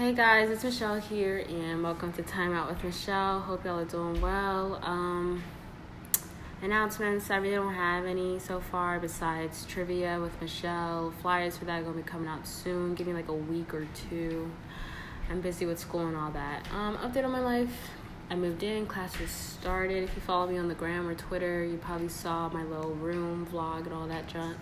Hey guys, it's Michelle here, and welcome to Time Out with Michelle. Hope y'all are doing well. Um, announcements I really don't have any so far besides trivia with Michelle. Flyers for that are gonna be coming out soon. Give me like a week or two. I'm busy with school and all that. Um, update on my life. I moved in, classes started. If you follow me on the gram or Twitter, you probably saw my little room vlog and all that junk.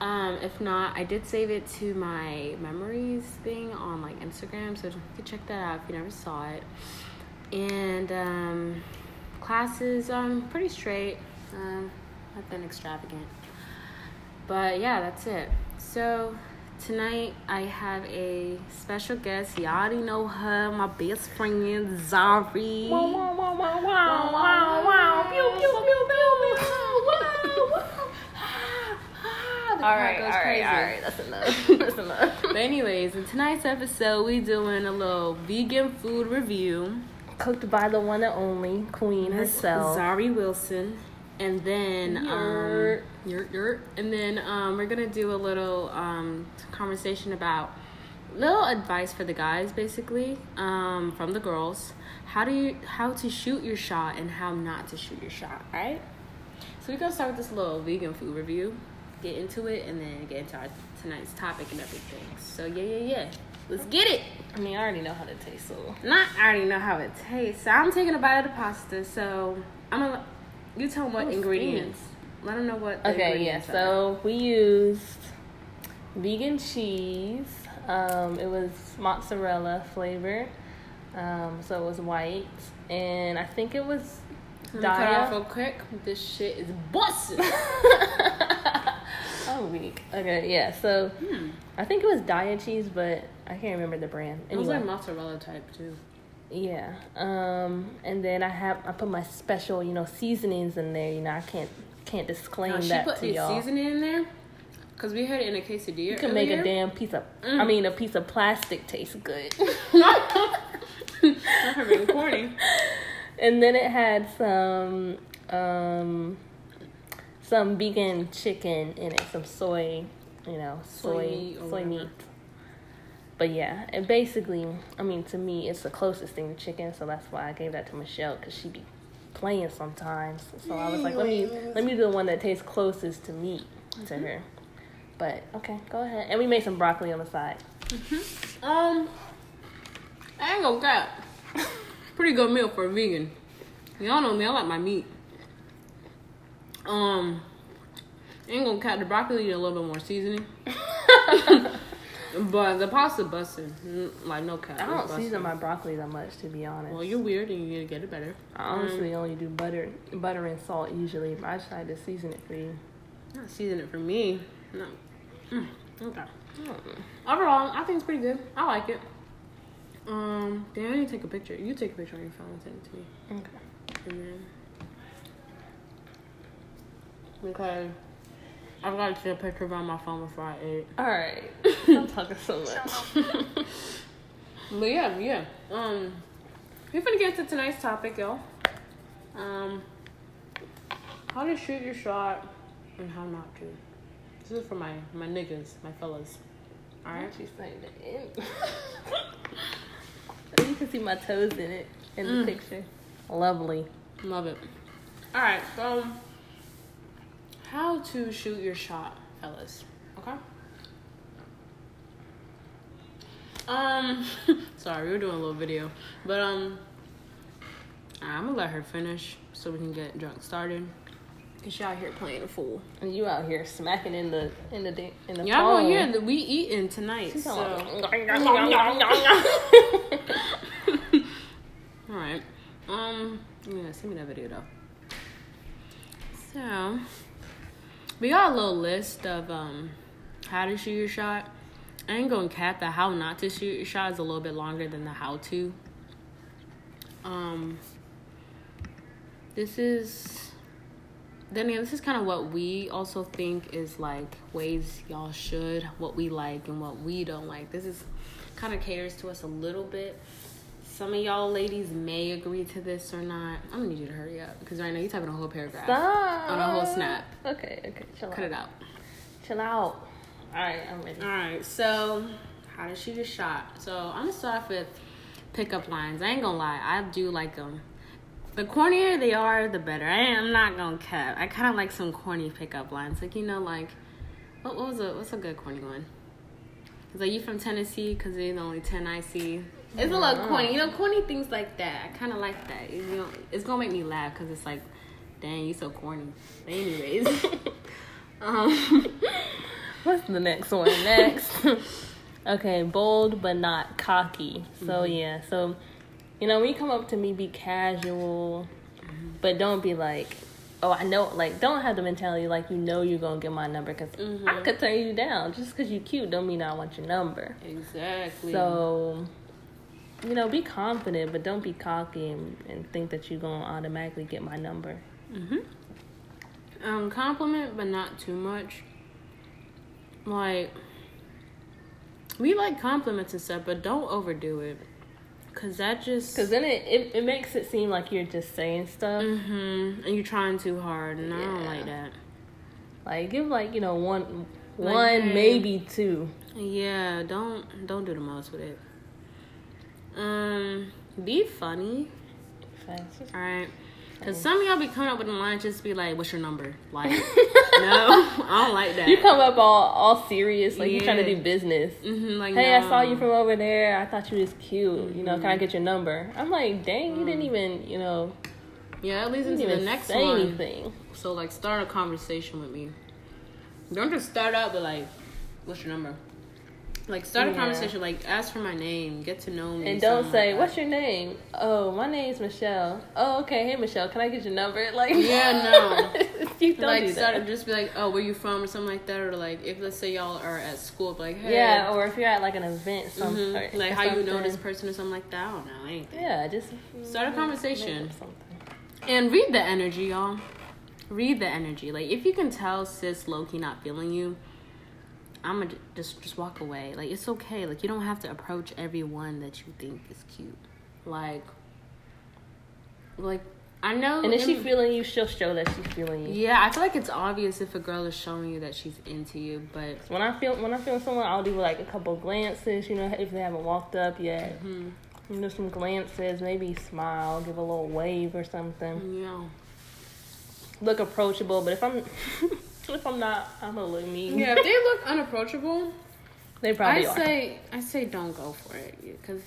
Um, if not, I did save it to my memories thing on like Instagram, so you can check that out if you never saw it. And um, classes, um, pretty straight, um, nothing extravagant. But yeah, that's it. So tonight I have a special guest. Y'all already know her, my best friend Zari. Wow, wow, wow, wow, wow, wow, wow. Pew, pew, pew, pew, pew. Wow, wow. Right, goes all right, crazy. all right. That's enough. That's enough. But anyways, in tonight's episode, we doing a little vegan food review. Cooked by the one and only Queen herself. Zari Wilson. And then um yurt, yurt. and then um we're gonna do a little um conversation about little advice for the guys basically um from the girls how do you how to shoot your shot and how not to shoot your shot right so we're gonna start with this little vegan food review get into it and then get into our tonight's topic and everything so yeah yeah yeah let's get it I mean, I already know how to taste, so. not I already know how it tastes. So I'm taking a bite of the pasta. So I'm gonna you tell them what Oh, ingredients. Let them know what. Okay, yeah. are. So we used vegan cheese. Um, it was mozzarella flavor. Um, so it was white, and I think it was me cut off real quick. This shit is busting. I'm weak. Okay, yeah. So hmm. I think it was Daiya cheese, but I can't remember the brand. It was like mozzarella type too. yeah. Um, and then I have I put my special, you know, seasonings in there. You know, I can't can't disclaim Now, she that put to the y'll. seasoning in there because we had it in a quesadilla. You can make a damn piece of, Mm. I mean, a piece of plastic taste good. Not her being corny. and then it had some, um, some vegan chicken in it, some soy, you know, Soy soy, meat soy meat. But yeah, and basically, I mean, to me, it's the closest thing to chicken, so that's why I gave that to Michelle because she be playing sometimes. So I was like, let me let me do the one that tastes closest to meat to Mm-hmm. her. But okay, go ahead. And we made some broccoli on the side. Um, I ain't gonna cap. Pretty good meal for a vegan. Y'all know me, I like my meat. Um, ain't gonna cut the broccoli a little bit more seasoning. but the pasta busting, Mm, like no cap. I don't busting. season my broccoli that much, to be honest. Well, you're weird and you need to get it better. I honestly only do butter, butter and salt usually. But I tried to season it for you. Not season it for me. No. Mm, okay. Hmm. Overall, I think it's pretty good. I like it. Um, damn, I need to take a picture. You take a picture on your phone and send it to me. Okay. And then because I've got to take a picture of on my phone before I ate. All right. I'm talking so much. But yeah, yeah. Um, we're gonna get to tonight's topic, y'all. Um, how to shoot your shot and how not to. This is for my my niggas, my fellas. All right. She's saying the end. you can see my toes in it in the Mm. picture. Lovely. Love it. All right, so how to shoot your shot, fellas? Okay. Um, sorry, we were doing a little video, but um, I'm gonna let her finish so we can get drunk started. Cause she out here playing a fool. And you out here smacking in the in the da- in the Y'all phone. here that we eating tonight. She's So, all right. Um, yeah, send me that video though. So, we got a little list of um how to shoot your shot. I ain't gonna cap the how not to shoot your shot is a little bit longer than the how to. Um, this is then this is kind of what we also think is like ways y'all should, what we like and what we don't like. This is kind of caters to us a little bit. Some of y'all ladies may agree to this or not. I'm gonna need you to hurry up because right now you're typing a whole paragraph Stop. on a whole snap. Okay, okay. Chill Cut out. it out. Chill out. All right, I'm ready. All right, so how to shoot a shot. So I'm gonna start off with pickup lines. I ain't gonna lie, I do like them. The cornier they are, the better. I am not gonna cap. I kind of like some corny pickup lines, like you know, like what, what was a what's a good corny one? It's like you from Tennessee because there's only ten I see. It's a little corny, you know, corny things like that. I kind of like that. You know, it's gonna make me laugh because it's like, dang, you so corny. But anyways, um, What's the next one? Next. okay, bold but not cocky. So yeah, so you know, when you come up to me, be casual, but don't be like, oh, I know, like, don't have the mentality like you know you're gonna get my number because I could turn you down just because you're cute. Don't mean I want your number. exactly. So, you know, be confident, but don't be cocky and, and think that you're gonna automatically get my number. Um, compliment, but not too much. Like, we like compliments and stuff, but don't overdo it. Cause that just. Because then it, it it makes it seem like you're just saying stuff. Mm-hmm. And you're trying too hard, and I don't like that. Like give like you know one Like, one hey. maybe two. Yeah, don't don't do the most with it. Um, be funny, all right? Cause some of y'all be coming up with the line just be like, "What's your number?" Like, no, I don't like that. You come up all all serious like you trying to do business. hmm like, Hey, I saw you from over there. I thought you was cute. You know, can I Mm-hmm. get your number? I'm like, dang, you Mm. didn't even, you know, Yeah, at least you into the even next say one. anything. So like start a conversation with me. Don't just start out with like, what's your number? Like start a conversation, like ask for my name, get to know me. And don't say, like "What's your name?" Oh, my name's Michelle. Oh, okay. Hey, Michelle, can I get your number? Like, Yeah, no. you don't like do start that. just be like, oh, where you from or something like that, or like if let's say y'all are at school, like hey, Yeah, or if you're at like an event, some mhm, or- like or how you know this person or something like that. I don't know anything. Yeah, just Start a conversation. make up something. And read the energy, y'all. Read the energy. Like if you can tell sis Loki not feeling you, I'ma just just walk away. Like it's okay. Like you don't have to approach everyone that you think is cute. Like, like I know. And if she feeling you, she'll show that she's feeling you. yeah, I feel like it's obvious if a girl is showing you that she's into you, but When I feel when I feel someone, I'll do like a couple glances. You know, if they haven't walked up yet, hmm you know, some glances, maybe smile, give a little wave or something. yeah, Look approachable. But if I'm if I'm not, I'm gonna look mean. yeah. If they look unapproachable, they probably I are. say I say don't go for it because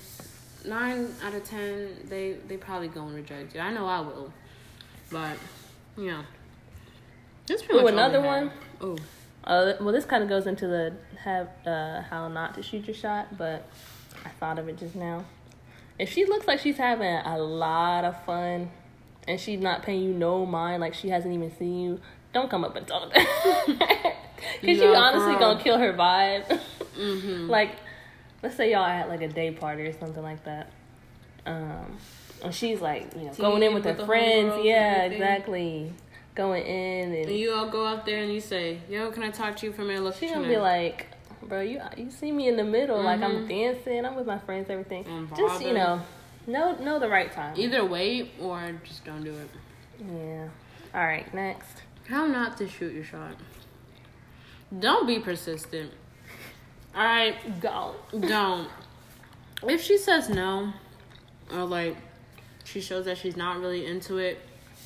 nine out of ten they they probably gonna reject you. I know I will, but yeah. That's pretty Ooh, another one? Oh, Uh, well, this kind of goes into the have uh, how not to shoot your shot, but I thought of it just now. If she looks like she's having a lot of fun and she's not paying you no mind, like she hasn't even seen you, don't come up and talk. to her. Because you honestly gonna kill her vibe. mm-hmm. like, let's say y'all at like a day party or something like that. Um, and she's like, you know, going in with with her friends. Yeah, exactly. Going in and and you all go out there and you say, "Yo, can I talk to you for a minute?" Look, She gonna be like, bro, you you see me in the middle, like I'm Mhm. dancing, I'm with my friends, everything. Just you know, know know the right time. either wait or just don't do it. Yeah. All right, next. How not to shoot your shot? Don't be persistent. All right, Go. don't. If she says no, or like she shows that she's not really into it,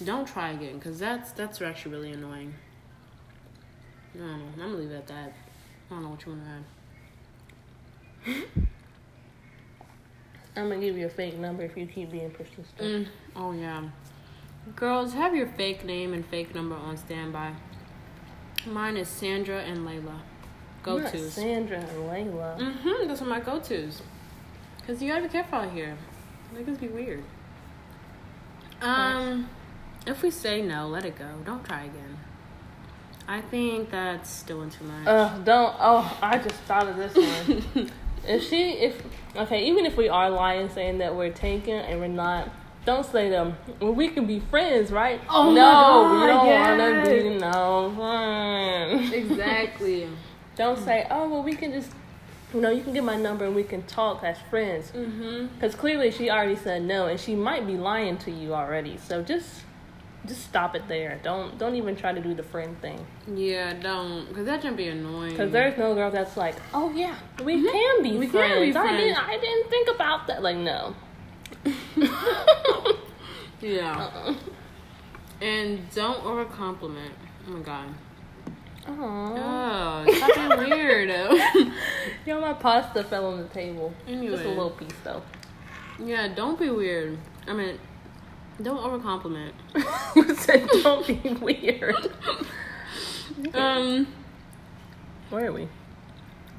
don't try again because that's that's actually really annoying. Know. I'm gonna leave it at that. I don't know what you want to add. I'm gonna give you a fake number if you keep being persistent. Mm, oh yeah, girls, have your fake name and fake number on standby. Mine is Sandra and Layla. Go tos. Sandra and Layla. Mm-hmm. Those are my go tos. Cause you gotta be careful out here. Niggas be weird. Um, if we say no, let it go. Don't try again. I think that's doing too much. Ugh, don't. Oh, I just thought of this one. if she, if okay, even if we are lying, saying that we're taken and we're not, don't say them. Well, we can be friends, right? Oh no, we don't want to be no friends. exactly. Don't say, oh, well, we can just, you know, you can get my number and we can talk as friends. mm-hmm. Because clearly she already said no and she might be lying to you already. So just just stop it there. Don't don't even try to do the friend thing. Yeah, don't, cause that can be annoying. Because there's no girl that's like, oh yeah, we Mhm. can be We can friends. be I friends. didn't I didn't think about that. Like no. yeah, uh-uh. and don't over compliment. Oh my god. Aww. Oh, stop being weird. Yo, my pasta fell on the table. Anyway. Just a little piece though. yeah, don't be weird. I mean, don't over compliment. Who said don't be weird? Um. Where are we?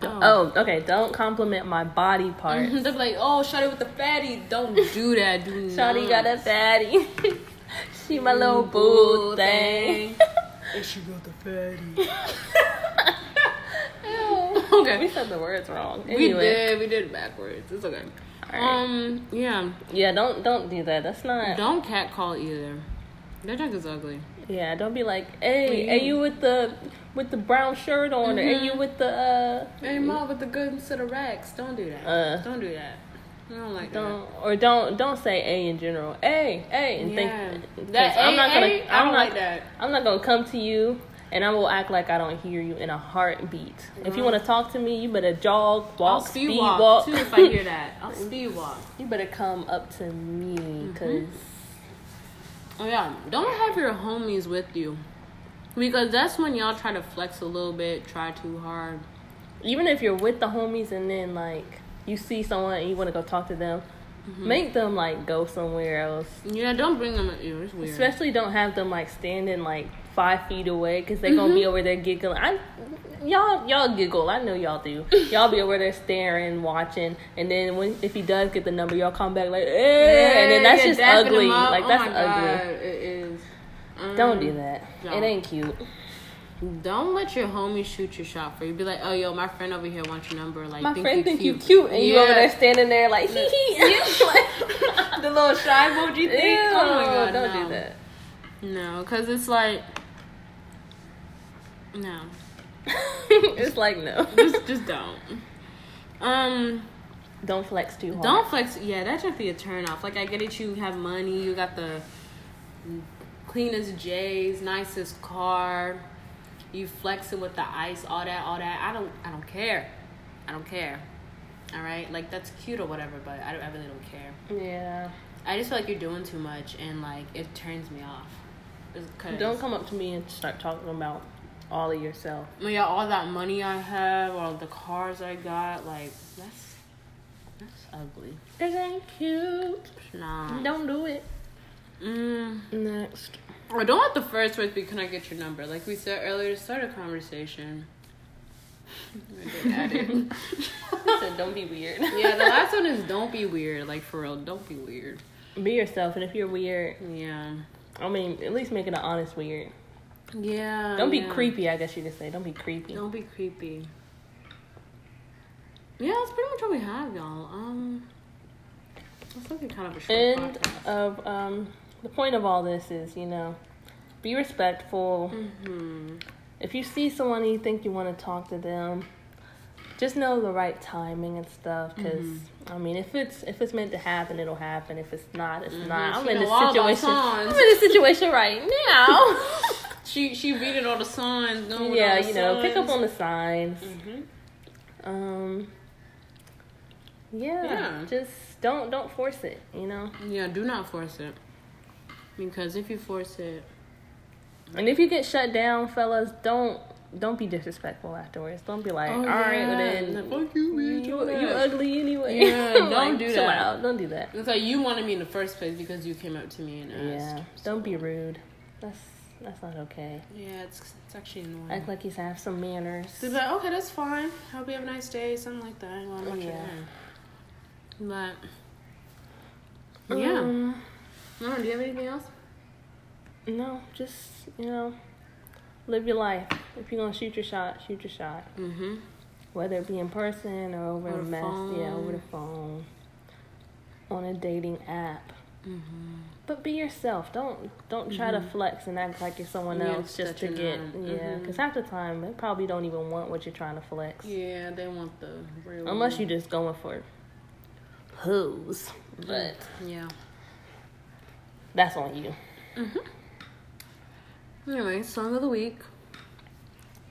Oh. Oh, okay. Don't compliment my body part. They're like, oh, Shawty with the fatty. Don't do that. Do Shawty not. got a fatty. she my little Boo boo thing. thing. And she got the fatty. Okay. We said the words wrong. We did. We did it backwards. It's okay. Alright. Um. Yeah. Yeah, don't don't do that. That's not. Don't cat call either. That junk is ugly. Yeah, don't be like, hey, You- hey, you with the with the brown shirt on, or hey, Mhm. you with the uh, Hey, mom, with the good set of racks. Don't do that. Uh. don't do that. I don't like don't or don't don't say a in general. A A and that. Yeah. think That I'm not gonna. A, I'm I don't not, like that. I'm not gonna come to you. And I will act like I don't hear you in a heartbeat. If you Mhm. want to talk to me, you better jog, walk, I'll speed, speed walk, walk. too if I hear that. I'll speed walk. you better come up to me, Mm-hmm. cause Oh yeah, don't have your homies with you, because that's when y'all try to flex a little bit, try too hard. even if you're with the homies and then like you see someone and you want to go talk to them, Mm-hmm. make them like go somewhere else. Yeah, don't bring them at you. It's weird. Especially don't have them like standing like five feet away because they're gonna be Mm-hmm. over there giggling. I, y'all, y'all giggle. I know y'all do. Y'all be over there staring, watching, and then when if he does get the number, y'all come back like, eh, and then that's yeah, just ugly. Like Oh that's my God, ugly. It is. Um, Don't do that. don't. It ain't cute. Don't let your homie shoot your shot for you. Be like, oh yo, my friend over here wants your number. Like, My think friend you think you cute. and you over there standing there like hee hee. the little shy emoji thing. Ew, oh my god, don't no. do that. No, because it's like, no, it's like no. just just don't. Um, Don't flex too hard. don't flex. Yeah, that should be a turn off. Like I get it, you have money, you got the cleanest J's, nicest car, you flexing with the ice, all that, all that. I don't, I don't care. I don't care. All right, like that's cute or whatever, but I, don't, I really don't care. Yeah. I just feel like you're doing too much, and like it turns me off. Don't come up to me and start talking about all of yourself. Yeah, all that money I have, all the cars I got, like that's that's ugly. It ain't cute. Nah. Don't do it. Mm. Next. Or don't let the first words be, "Can I get your number?" Like we said earlier, to start a conversation. I it. I said, don't be weird. yeah, the last one is don't be weird. Like for real, don't be weird. Be yourself, and if you're weird, Yeah. I mean, at least make it an honest weird. Yeah. Don't be yeah. creepy. I guess you could say. Don't be creepy. Don't be creepy. Yeah, that's pretty much what we have, y'all. Um, that's looking kind of a short End podcast. of um. The point of all this is, you know, be respectful. Mm-hmm. If you see someone and you think you want to talk to them, just know the right timing and stuff. Because Mm-hmm. I mean, if it's if it's meant to happen, it'll happen. If it's not, it's not. I'm She in this situation. I'm in this situation right now. She she reading all the signs. Yeah, the you know, pick up on the signs. Mhm. Um. Yeah, Yeah. just don't don't force it. You know, Yeah, do not force it. Because if you force it, and if you get shut down, fellas, don't don't be disrespectful afterwards. Don't be like, Oh, all right, well yeah. then Fuck you, bitch, you, you ugly anyway. Yeah, don't Like, do that. out. Don't do that. it's like you wanted me in the first place because you came up to me and asked. Yeah, don't be rude. That's that's not okay. Yeah, it's it's actually annoying. Act like you have some manners. They'd like, okay, that's fine. Hope you have a nice day, something like that. Well, I'm not Yeah. But yeah. Um, no, do you have anything else? no, just you know, live your life. If you're gonna shoot your shot, shoot your shot. Mm-hmm. Whether it be in person or over the mess, yeah, over the phone. phone, on a dating app. Mm-hmm. But be yourself. Don't don't try to Mhm. flex and act like you're someone Yeah, else just to get yeah. Mhm. Because half the time they probably don't even want what you're trying to flex. Yeah, they want the real. Unless you're just going for hoes. But yeah. That's on you. Mm-hmm. Anyway, song of the week.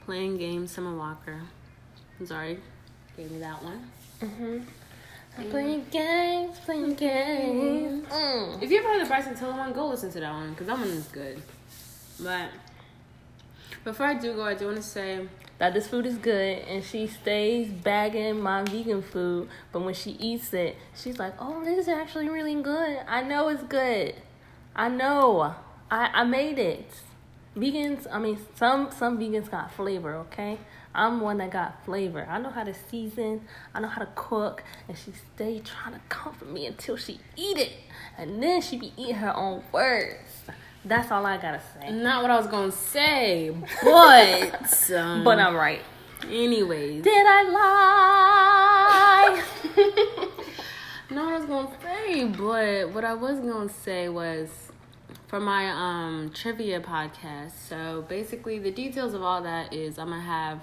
Playing games, Summer Walker. Zari gave me that one. Mm-hmm. I'm playing games, playing games. Mm. If you ever heard the Bryson Tiller one, go listen to that one because that one is good. But before I do go, I do want to say that this food is good and she stays bagging my vegan food but when she eats it she's like oh this is actually really good i know it's good i know. I i made it. Vegans i mean some some vegans got flavor okay? I'm one that got flavor. I know how to season. I know how to cook. And she stay trying to comfort me until she eat it. And then she be eating her own words. That's all I gotta say. Not what I was gonna say, but um, but I'm right. Anyways, did I lie? Not what I was gonna say, but what I was gonna say was for my um trivia podcast. So basically, the details of all that is I'm gonna have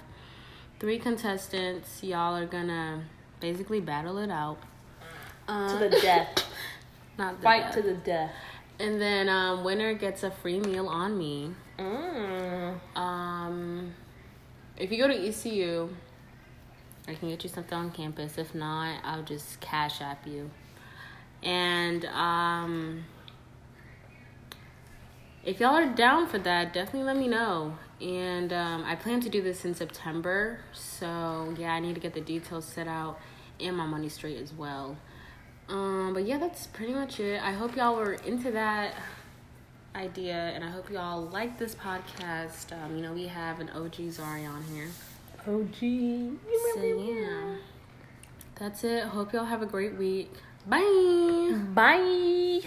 three contestants. Y'all are gonna basically battle it out uh, to the death. Not the fight death. to the death. And then um, winner gets a free meal on me. Mm. Um, if you go to ECU, I can get you something on campus. If not, I'll just cash app you. And um, if y'all are down for that, definitely let me know. And um, I plan to do this in September, so yeah, I need to get the details set out and my money straight as well. Um, but yeah, that's pretty much it. I hope y'all were into that idea, and I hope y'all like this podcast. Um, you know, we have an OG Zari on here. OG. So yeah, that's it. Hope y'all have a great week. Bye. Bye.